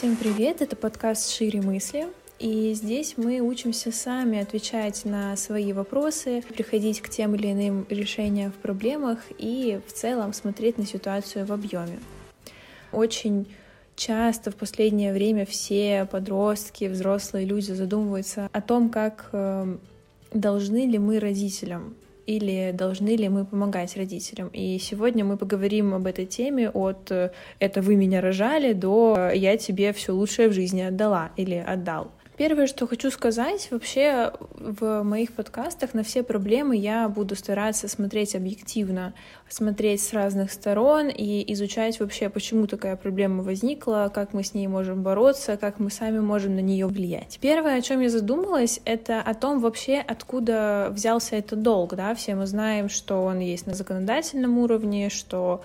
Всем привет, это подкаст «Шире мысли». И здесь мы учимся сами отвечать на свои вопросы, приходить к тем или иным решениям в проблемах и в целом смотреть на ситуацию в объеме. Очень часто в последнее время все подростки, взрослые люди задумываются о том, как э, должны ли мы родителям или должны ли мы помогать родителям. И сегодня мы поговорим об этой теме от э, «это вы меня рожали» до «я тебе все лучшее в жизни отдала» или «отдал». Первое, что хочу сказать, вообще в моих подкастах на все проблемы я буду стараться смотреть объективно, смотреть с разных сторон и изучать вообще, почему такая проблема возникла, как мы с ней можем бороться, как мы сами можем на нее влиять. Первое, о чем я задумалась, это о том вообще, откуда взялся этот долг. Да? Все мы знаем, что он есть на законодательном уровне, что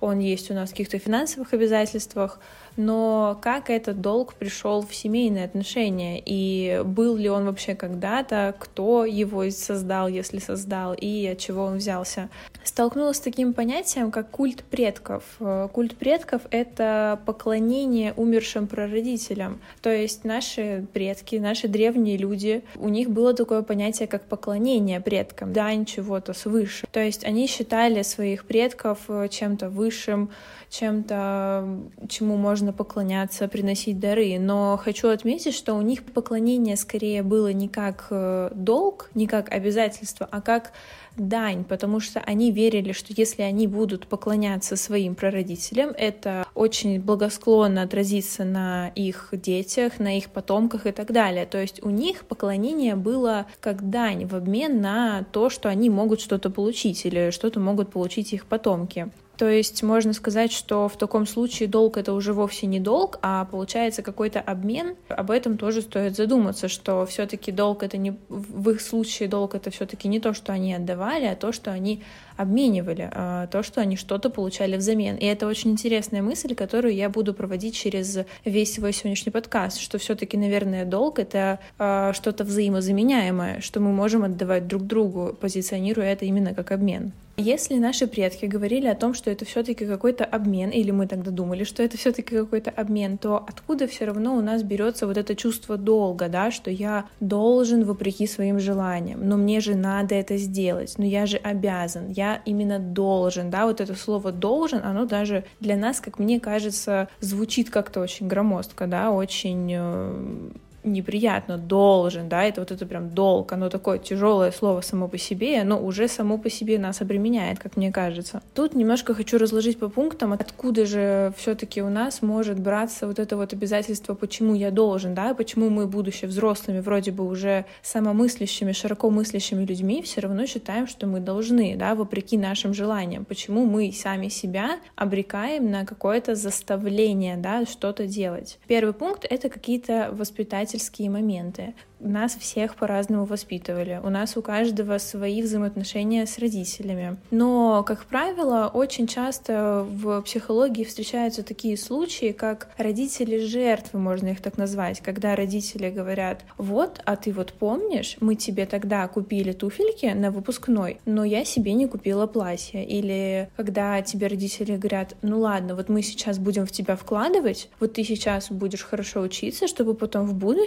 он есть у нас в каких-то финансовых обязательствах, но как этот долг пришел в семейные отношения, и был ли он вообще когда-то, кто его создал, если создал, и от чего он взялся. Столкнулась с таким понятием, как культ предков. Культ предков — это поклонение умершим прародителям. То есть наши предки, наши древние люди, у них было такое понятие, как поклонение предкам, дань чего-то свыше. То есть они считали своих предков чем-то высшим, чем-то, чему можно поклоняться, приносить дары. Но хочу отметить, что у них поклонение скорее было не как э, долг, не как обязательство, а как дань, потому что они верили, что если они будут поклоняться своим прародителям, это очень благосклонно отразится на их детях, на их потомках и так далее. То есть у них поклонение было как дань в обмен на то, что они могут что-то получить или что-то могут получить их потомки. То есть можно сказать, что в таком случае долг это уже вовсе не долг, а получается какой-то обмен. Об этом тоже стоит задуматься, что все-таки долг это не в их случае долг это все-таки не то, что они отдавали, а то, что они обменивали, а то, что они что-то получали взамен. И это очень интересная мысль, которую я буду проводить через весь свой сегодняшний подкаст, что все-таки, наверное, долг это а, что-то взаимозаменяемое, что мы можем отдавать друг другу, позиционируя это именно как обмен. Если наши предки говорили о том, что это все-таки какой-то обмен, или мы тогда думали, что это все-таки какой-то обмен, то откуда все равно у нас берется вот это чувство долга, да, что я должен вопреки своим желаниям, но мне же надо это сделать, но я же обязан, я именно должен, да, вот это слово должен, оно даже для нас, как мне кажется, звучит как-то очень громоздко, да, очень э, неприятно, должен, да, это вот это прям долг, оно такое тяжелое слово само по себе, и оно уже само по себе нас обременяет, как мне кажется. Тут немножко хочу разложить по пунктам, откуда же все-таки у нас может браться вот это вот обязательство, почему я должен, да, почему мы, будучи взрослыми, вроде бы уже самомыслящими, широко мыслящими людьми, все равно считаем, что мы должны, да, вопреки нашим желаниям. Почему мы сами себя обрекаем на какое-то заставление, да, что-то делать. Первый пункт — это какие-то воспитательные предательские моменты нас всех по-разному воспитывали. У нас у каждого свои взаимоотношения с родителями. Но, как правило, очень часто в психологии встречаются такие случаи, как родители жертвы, можно их так назвать, когда родители говорят, вот, а ты вот помнишь, мы тебе тогда купили туфельки на выпускной, но я себе не купила платье. Или когда тебе родители говорят, ну ладно, вот мы сейчас будем в тебя вкладывать, вот ты сейчас будешь хорошо учиться, чтобы потом в будущем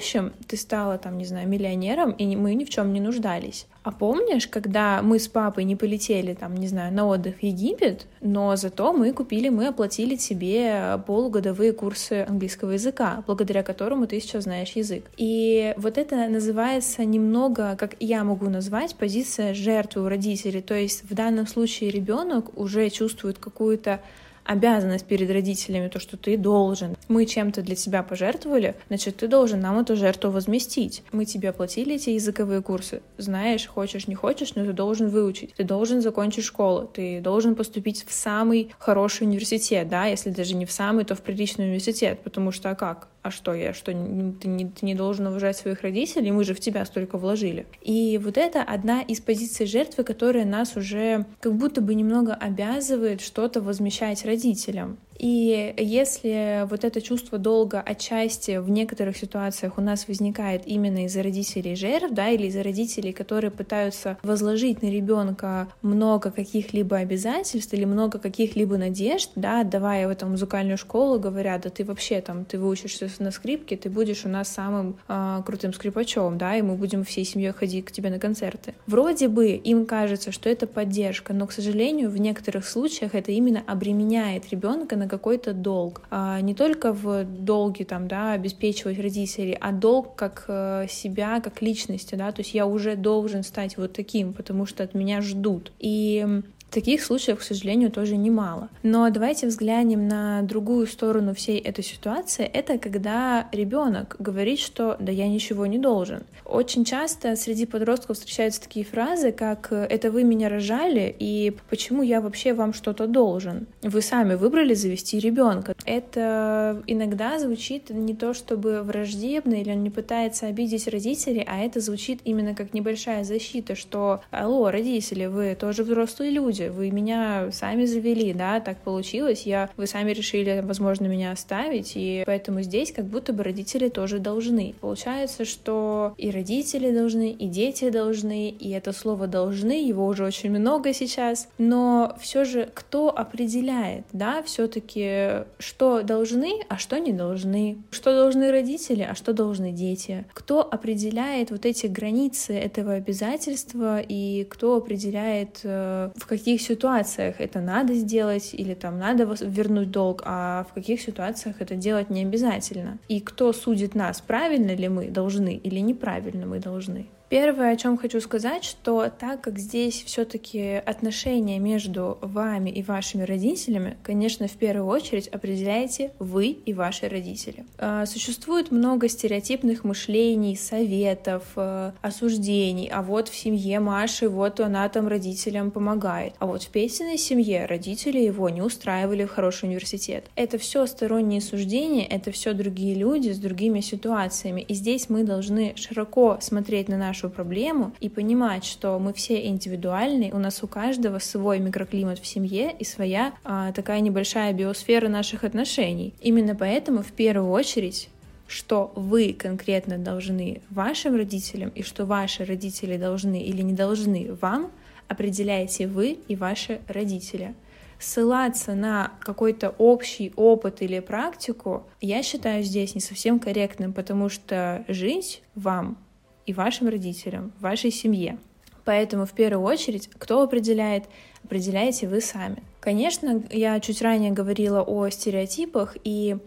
ты стала там, не знаю, миллионером, и мы ни в чем не нуждались. А помнишь, когда мы с папой не полетели, там, не знаю, на отдых в Египет, но зато мы купили, мы оплатили тебе полугодовые курсы английского языка, благодаря которому ты сейчас знаешь язык. И вот это называется немного, как я могу назвать, позиция жертвы у родителей. То есть в данном случае ребенок уже чувствует какую-то обязанность перед родителями, то, что ты должен. Мы чем-то для тебя пожертвовали, значит, ты должен нам эту жертву возместить. Мы тебе оплатили эти языковые курсы. Знаешь, хочешь, не хочешь, но ты должен выучить. Ты должен закончить школу. Ты должен поступить в самый хороший университет, да, если даже не в самый, то в приличный университет, потому что а как? а что я, что ты не, ты не должен уважать своих родителей, мы же в тебя столько вложили. И вот это одна из позиций жертвы, которая нас уже как будто бы немного обязывает что-то возмещать родителям родителям. И если вот это чувство долга отчасти в некоторых ситуациях у нас возникает именно из-за родителей жертв, да, или из-за родителей, которые пытаются возложить на ребенка много каких-либо обязательств или много каких-либо надежд, да, отдавая в эту музыкальную школу, говоря, да ты вообще там, ты выучишься на скрипке, ты будешь у нас самым э, крутым скрипачом, да, и мы будем всей семьей ходить к тебе на концерты. Вроде бы им кажется, что это поддержка, но, к сожалению, в некоторых случаях это именно обременяет ребенка на какой-то долг. А не только в долге там, да, обеспечивать родителей, а долг как э, себя, как личности, да, то есть я уже должен стать вот таким, потому что от меня ждут. И Таких случаев, к сожалению, тоже немало. Но давайте взглянем на другую сторону всей этой ситуации. Это когда ребенок говорит, что да я ничего не должен. Очень часто среди подростков встречаются такие фразы, как это вы меня рожали, и почему я вообще вам что-то должен. Вы сами выбрали завести ребенка. Это иногда звучит не то чтобы враждебно, или он не пытается обидеть родителей, а это звучит именно как небольшая защита, что алло, родители, вы тоже взрослые люди, люди, вы меня сами завели, да, так получилось, я, вы сами решили, возможно, меня оставить, и поэтому здесь как будто бы родители тоже должны. Получается, что и родители должны, и дети должны, и это слово должны, его уже очень много сейчас, но все же кто определяет, да, все-таки, что должны, а что не должны, что должны родители, а что должны дети, кто определяет вот эти границы этого обязательства и кто определяет, э, в каких каких ситуациях это надо сделать или там надо вернуть долг, а в каких ситуациях это делать не обязательно. И кто судит нас, правильно ли мы должны или неправильно мы должны. Первое, о чем хочу сказать, что так как здесь все-таки отношения между вами и вашими родителями, конечно, в первую очередь определяете вы и ваши родители. А, существует много стереотипных мышлений, советов, э, осуждений. А вот в семье Маши, вот она там родителям помогает. А вот в Петиной семье родители его не устраивали в хороший университет. Это все сторонние суждения, это все другие люди с другими ситуациями. И здесь мы должны широко смотреть на нашу нашу проблему и понимать, что мы все индивидуальны, у нас у каждого свой микроклимат в семье и своя а, такая небольшая биосфера наших отношений. Именно поэтому в первую очередь что вы конкретно должны вашим родителям и что ваши родители должны или не должны вам, определяете вы и ваши родители. Ссылаться на какой-то общий опыт или практику я считаю здесь не совсем корректным, потому что жить вам и вашим родителям, вашей семье. Поэтому в первую очередь, кто определяет, определяете вы сами. Конечно, я чуть ранее говорила о стереотипах, и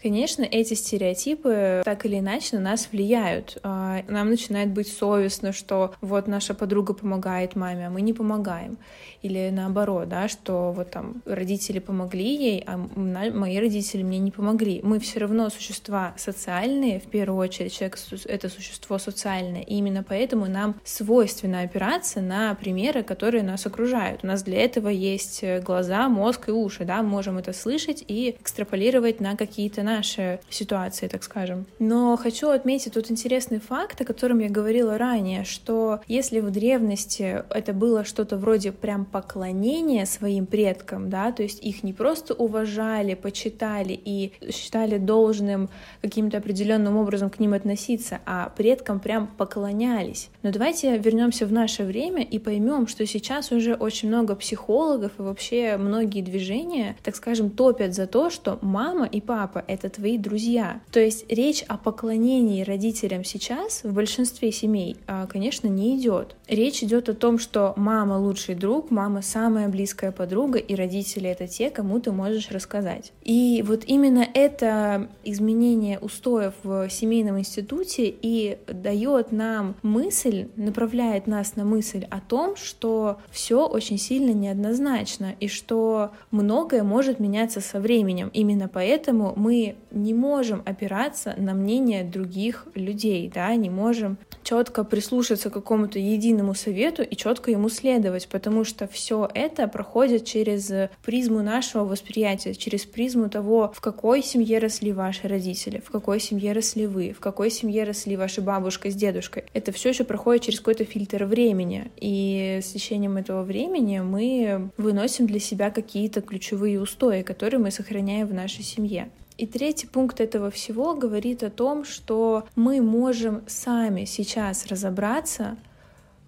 Конечно, эти стереотипы так или иначе на нас влияют. А, нам начинает быть совестно, что вот наша подруга помогает маме, а мы не помогаем. Или наоборот, да, что вот там родители помогли ей, а мои родители мне не помогли. Мы все равно существа социальные, в первую очередь, человек — это существо социальное, и именно поэтому нам свойственно опираться на примеры, которые нас окружают. У нас для этого есть глаза, мозг и уши, да, мы можем это слышать и экстраполировать на какие-то наши ситуации, так скажем. Но хочу отметить тут интересный факт, о котором я говорила ранее, что если в древности это было что-то вроде прям поклонения своим предкам, да, то есть их не просто уважали, почитали и считали должным каким-то определенным образом к ним относиться, а предкам прям поклонялись. Но давайте вернемся в наше время и поймем, что сейчас уже очень много психологов и вообще многие движения, так скажем, топят за то, что мама и папа — это твои друзья. То есть речь о поклонении родителям сейчас в большинстве семей, а, конечно, не идет. Речь идет о том, что мама лучший друг, мама самая близкая подруга, и родители это те, кому ты можешь рассказать. И вот именно это изменение устоев в семейном институте и дает нам мысль, направляет нас на мысль о том, что все очень сильно неоднозначно и что многое может меняться со временем. Именно поэтому мы не можем опираться на мнение других людей, да, не можем четко прислушаться к какому-то единому совету и четко ему следовать, потому что все это проходит через призму нашего восприятия, через призму того, в какой семье росли ваши родители, в какой семье росли вы, в какой семье росли ваша бабушка с дедушкой. Это все еще проходит через какой-то фильтр времени, и с течением этого времени мы выносим для себя какие-то ключевые устои, которые мы сохраняем в нашей семье. И третий пункт этого всего говорит о том, что мы можем сами сейчас разобраться,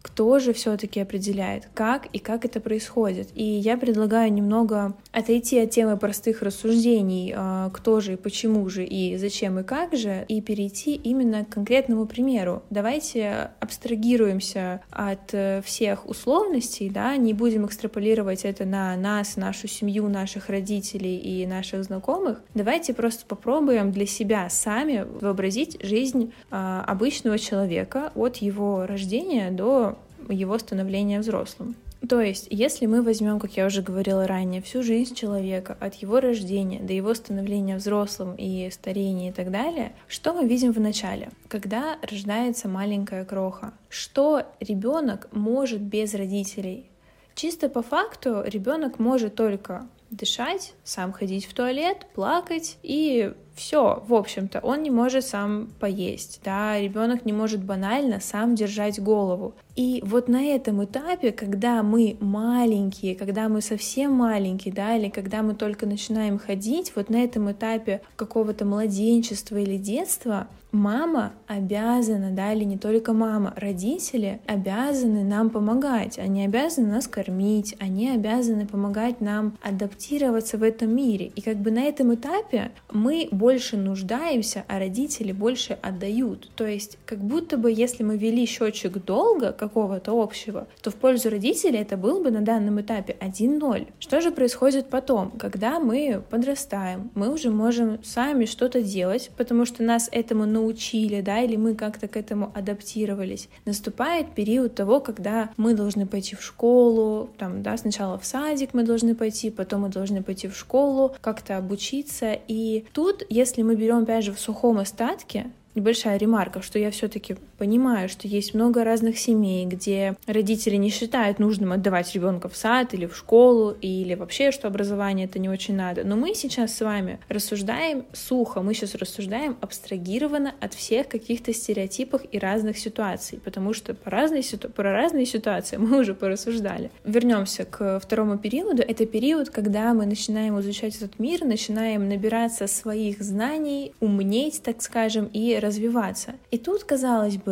кто же все-таки определяет, как и как это происходит. И я предлагаю немного отойти от темы простых рассуждений, а, кто же и почему же и зачем и как же, и перейти именно к конкретному примеру. Давайте абстрагируемся от э, всех условностей, да, не будем экстраполировать это на нас, нашу семью, наших родителей и наших знакомых. Давайте просто попробуем для себя сами вообразить жизнь а, обычного человека от его рождения до его становления взрослым. То есть, если мы возьмем, как я уже говорила ранее, всю жизнь человека от его рождения до его становления взрослым и старения и так далее, что мы видим в начале? Когда рождается маленькая кроха, что ребенок может без родителей? Чисто по факту ребенок может только дышать, сам ходить в туалет, плакать и все, в общем-то, он не может сам поесть, да, ребенок не может банально сам держать голову. И вот на этом этапе, когда мы маленькие, когда мы совсем маленькие, да, или когда мы только начинаем ходить, вот на этом этапе какого-то младенчества или детства, мама обязана, да, или не только мама, родители обязаны нам помогать, они обязаны нас кормить, они обязаны помогать нам адаптироваться в этом мире. И как бы на этом этапе мы больше нуждаемся, а родители больше отдают. То есть как будто бы если мы вели счетчик долга какого-то общего, то в пользу родителей это был бы на данном этапе 1-0. Что же происходит потом, когда мы подрастаем, мы уже можем сами что-то делать, потому что нас этому научили, да, или мы как-то к этому адаптировались. Наступает период того, когда мы должны пойти в школу, там, да, сначала в садик мы должны пойти, потом мы должны пойти в школу, как-то обучиться, и тут, если мы берем опять же в сухом остатке, небольшая ремарка, что я все-таки понимаю, что есть много разных семей, где родители не считают нужным отдавать ребенка в сад или в школу, или вообще, что образование это не очень надо. Но мы сейчас с вами рассуждаем сухо, мы сейчас рассуждаем абстрагированно от всех каких-то стереотипов и разных ситуаций, потому что по разной про разные ситуации мы уже порассуждали. Вернемся к второму периоду. Это период, когда мы начинаем изучать этот мир, начинаем набираться своих знаний, умнеть, так скажем, и развиваться. И тут, казалось бы,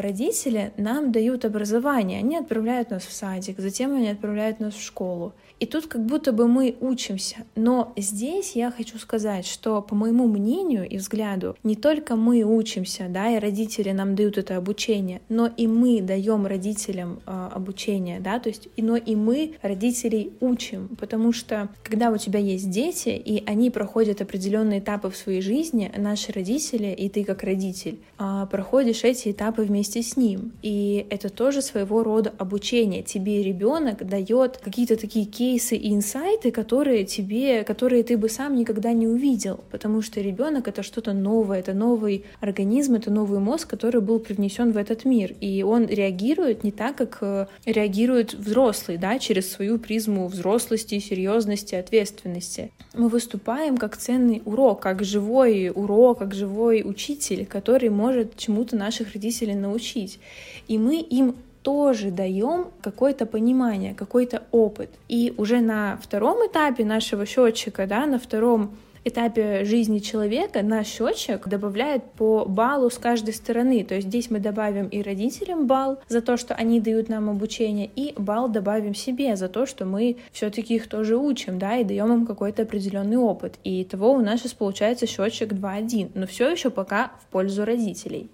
родители нам дают образование, они отправляют нас в садик, затем они отправляют нас в школу. И тут как будто бы мы учимся. Но здесь я хочу сказать, что по моему мнению и взгляду, не только мы учимся, да, и родители нам дают это обучение, но и мы даем родителям э, обучение, да, то есть, но и мы родителей учим, потому что когда у тебя есть дети, и они проходят определенные этапы в своей жизни, наши родители, и ты как родитель, э, проходишь эти этапы вместе с ним. И это тоже своего рода обучение. Тебе ребенок дает какие-то такие кейсы и инсайты, которые тебе, которые ты бы сам никогда не увидел, потому что ребенок это что-то новое, это новый организм, это новый мозг, который был привнесен в этот мир, и он реагирует не так, как э, реагирует взрослый, да, через свою призму взрослости, серьезности, ответственности. Мы выступаем как ценный урок, как живой урок, как живой учитель, который может чему-то наших родителей научить. И мы им тоже даем какое-то понимание, какой-то опыт. И уже на втором этапе нашего счетчика, да, на втором этапе жизни человека наш счетчик добавляет по баллу с каждой стороны. То есть здесь мы добавим и родителям балл за то, что они дают нам обучение, и балл добавим себе за то, что мы все-таки их тоже учим, да, и даем им какой-то определенный опыт. И того у нас сейчас получается счетчик 2-1, но все еще пока в пользу родителей.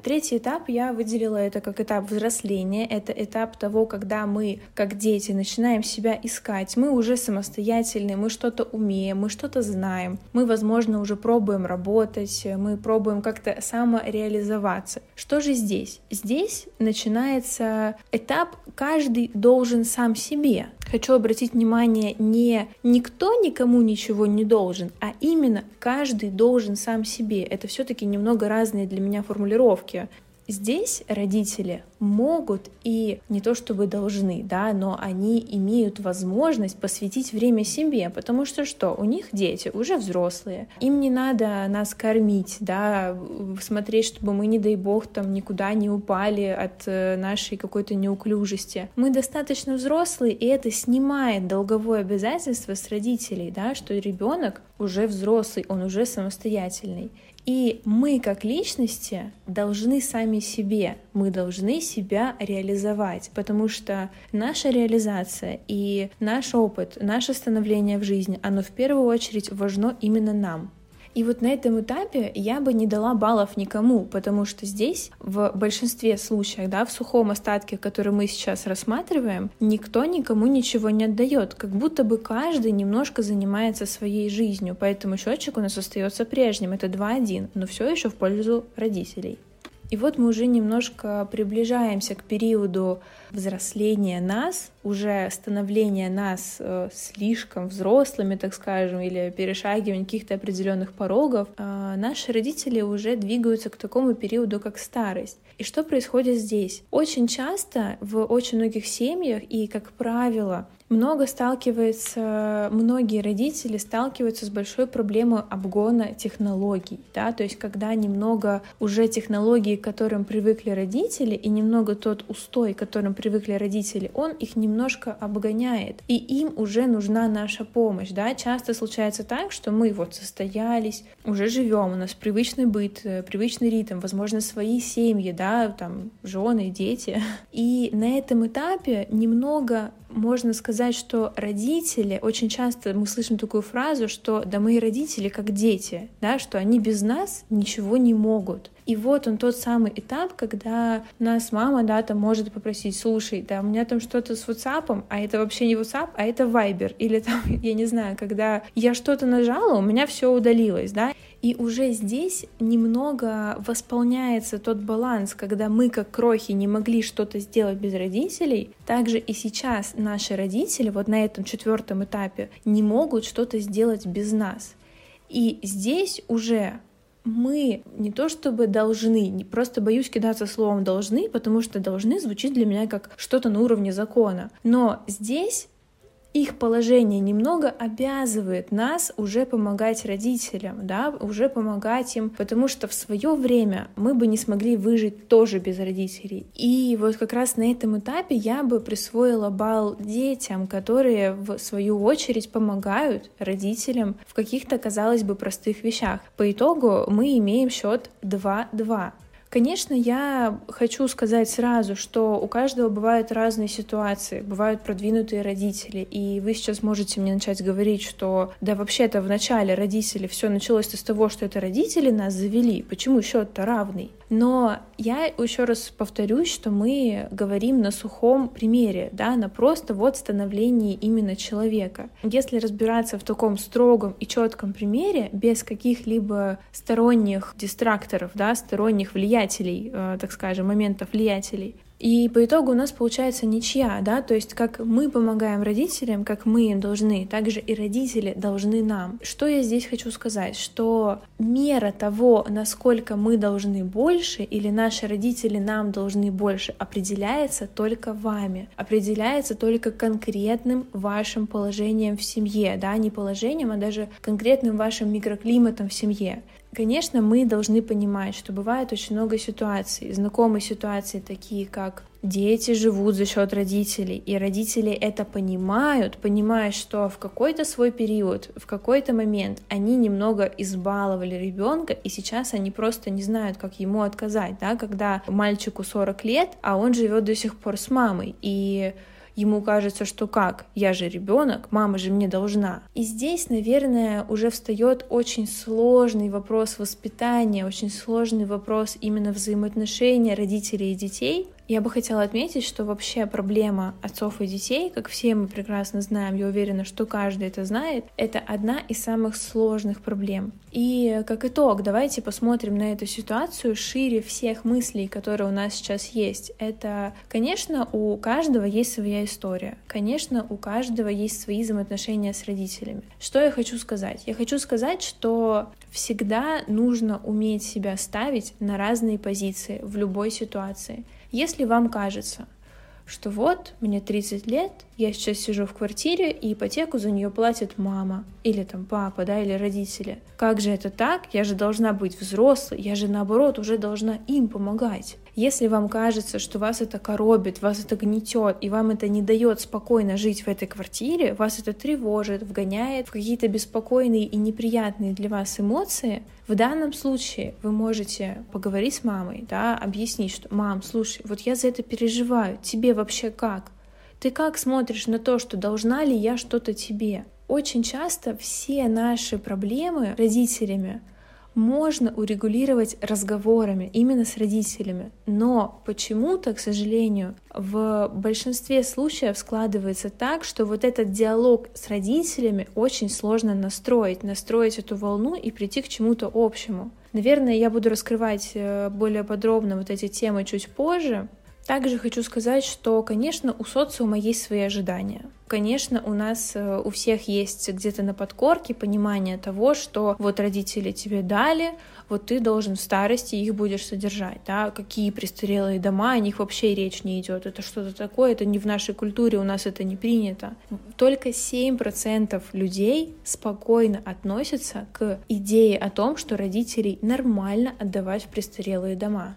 Третий этап я выделила это как этап взросления. Это этап того, когда мы, как дети, начинаем себя искать. Мы уже самостоятельные, мы что-то умеем, мы что-то знаем. Мы, возможно, уже пробуем работать, мы пробуем как-то самореализоваться. Что же здесь? Здесь начинается этап «каждый должен сам себе». Хочу обратить внимание не никто никому ничего не должен, а именно каждый должен сам себе. Это все-таки немного разные для меня формулировки. Здесь родители могут и не то чтобы должны, да, но они имеют возможность посвятить время себе, потому что что, у них дети уже взрослые, им не надо нас кормить, да, смотреть, чтобы мы, не дай бог, там никуда не упали от э, нашей какой-то неуклюжести. Мы достаточно взрослые, и это снимает долговое обязательство с родителей, да, что ребенок уже взрослый, он уже самостоятельный. И мы, как личности, должны сами себе, мы должны себя реализовать, потому что наша реализация и наш опыт, наше становление в жизни, оно в первую очередь важно именно нам. И вот на этом этапе я бы не дала баллов никому, потому что здесь в большинстве случаев, да, в сухом остатке, который мы сейчас рассматриваем, никто никому ничего не отдает, как будто бы каждый немножко занимается своей жизнью, поэтому счетчик у нас остается прежним, это 2-1, но все еще в пользу родителей. И вот мы уже немножко приближаемся к периоду взросления нас, уже становления нас э, слишком взрослыми, так скажем, или перешагивания каких-то определенных порогов, э, наши родители уже двигаются к такому периоду, как старость. И что происходит здесь? Очень часто в очень многих семьях и, как правило, много сталкивается, многие родители сталкиваются с большой проблемой обгона технологий, да, то есть когда немного уже технологий, к которым привыкли родители, и немного тот устой, к которым привыкли родители, он их немножко обгоняет, и им уже нужна наша помощь, да, часто случается так, что мы вот состоялись, уже живем, у нас привычный быт, э, привычный ритм, возможно, свои семьи, да, там, жены, дети, и на этом этапе немного можно сказать, что родители, очень часто мы слышим такую фразу, что да мои родители как дети, да, что они без нас ничего не могут. И вот он тот самый этап, когда нас мама, да, там может попросить, слушай, да, у меня там что-то с WhatsApp, а это вообще не WhatsApp, а это Viber. Или там, я не знаю, когда я что-то нажала, у меня все удалилось, да. И уже здесь немного восполняется тот баланс, когда мы как крохи не могли что-то сделать без родителей, также и сейчас наши родители вот на этом четвертом этапе не могут что-то сделать без нас. И здесь уже мы не то чтобы должны, не просто боюсь кидаться словом должны, потому что должны звучит для меня как что-то на уровне закона. Но здесь их положение немного обязывает нас уже помогать родителям, да, уже помогать им, потому что в свое время мы бы не смогли выжить тоже без родителей. И вот как раз на этом этапе я бы присвоила балл детям, которые в свою очередь помогают родителям в каких-то, казалось бы, простых вещах. По итогу мы имеем счет 2-2. Конечно, я хочу сказать сразу, что у каждого бывают разные ситуации, бывают продвинутые родители, и вы сейчас можете мне начать говорить, что да вообще-то в начале родители все началось с того, что это родители нас завели, почему счет-то равный? Но я еще раз повторюсь, что мы говорим на сухом примере, да, на просто вот становлении именно человека. Если разбираться в таком строгом и четком примере, без каких-либо сторонних дистракторов, да, сторонних влиятелей, э, так скажем, моментов влиятелей, и по итогу у нас получается ничья, да, то есть как мы помогаем родителям, как мы им должны, также и родители должны нам. Что я здесь хочу сказать? Что мера того, насколько мы должны больше или наши родители нам должны больше, определяется только вами, определяется только конкретным вашим положением в семье, да, не положением, а даже конкретным вашим микроклиматом в семье. Конечно, мы должны понимать, что бывает очень много ситуаций, знакомые ситуации, такие как дети живут за счет родителей, и родители это понимают, понимая, что в какой-то свой период, в какой-то момент они немного избаловали ребенка, и сейчас они просто не знают, как ему отказать, да, когда мальчику 40 лет, а он живет до сих пор с мамой, и Ему кажется, что как, я же ребенок, мама же мне должна. И здесь, наверное, уже встает очень сложный вопрос воспитания, очень сложный вопрос именно взаимоотношения родителей и детей. Я бы хотела отметить, что вообще проблема отцов и детей, как все мы прекрасно знаем, я уверена, что каждый это знает, это одна из самых сложных проблем. И как итог, давайте посмотрим на эту ситуацию шире всех мыслей, которые у нас сейчас есть. Это, конечно, у каждого есть своя история. Конечно, у каждого есть свои взаимоотношения с родителями. Что я хочу сказать? Я хочу сказать, что всегда нужно уметь себя ставить на разные позиции в любой ситуации. Если вам кажется, что вот, мне 30 лет, я сейчас сижу в квартире, и ипотеку за нее платит мама, или там папа, да, или родители. Как же это так? Я же должна быть взрослой, я же наоборот уже должна им помогать. Если вам кажется, что вас это коробит, вас это гнетет, и вам это не дает спокойно жить в этой квартире, вас это тревожит, вгоняет в какие-то беспокойные и неприятные для вас эмоции, в данном случае вы можете поговорить с мамой, да, объяснить, что «мам, слушай, вот я за это переживаю, тебе вообще как? Ты как смотришь на то, что должна ли я что-то тебе?» Очень часто все наши проблемы родителями можно урегулировать разговорами, именно с родителями. Но почему-то, к сожалению, в большинстве случаев складывается так, что вот этот диалог с родителями очень сложно настроить, настроить эту волну и прийти к чему-то общему. Наверное, я буду раскрывать э, более подробно вот эти темы чуть позже, также хочу сказать, что, конечно, у социума есть свои ожидания. Конечно, у нас э, у всех есть где-то на подкорке понимание того, что вот родители тебе дали, вот ты должен в старости их будешь содержать, да, какие престарелые дома, о них вообще речь не идет, это что-то такое, это не в нашей культуре, у нас это не принято. Только 7% людей спокойно относятся к идее о том, что родителей нормально отдавать в престарелые дома.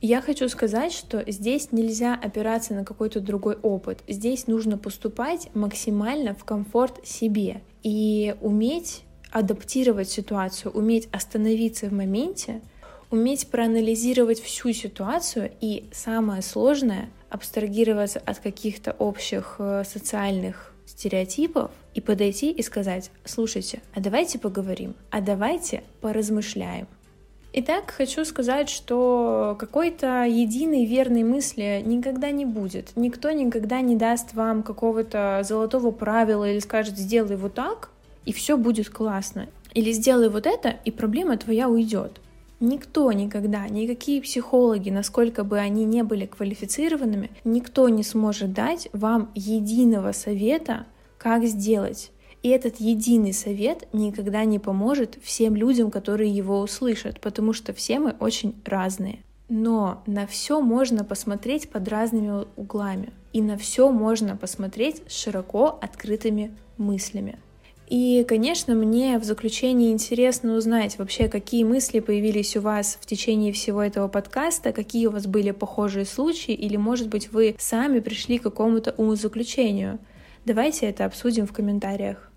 Я хочу сказать, что здесь нельзя опираться на какой-то другой опыт. Здесь нужно поступать максимально в комфорт себе и уметь адаптировать ситуацию, уметь остановиться в моменте, уметь проанализировать всю ситуацию и самое сложное — абстрагироваться от каких-то общих э, социальных стереотипов и подойти и сказать, слушайте, а давайте поговорим, а давайте поразмышляем. Итак, хочу сказать, что какой-то единой верной мысли никогда не будет. Никто никогда не даст вам какого-то золотого правила или скажет «сделай вот так», и все будет классно. Или «сделай вот это», и проблема твоя уйдет. Никто никогда, никакие психологи, насколько бы они не были квалифицированными, никто не сможет дать вам единого совета, как сделать. И этот единый совет никогда не поможет всем людям, которые его услышат, потому что все мы очень разные. Но на все можно посмотреть под разными углами. И на все можно посмотреть широко открытыми мыслями. И, конечно, мне в заключении интересно узнать вообще, какие мысли появились у вас в течение всего этого подкаста, какие у вас были похожие случаи, или, может быть, вы сами пришли к какому-то умозаключению. Давайте это обсудим в комментариях.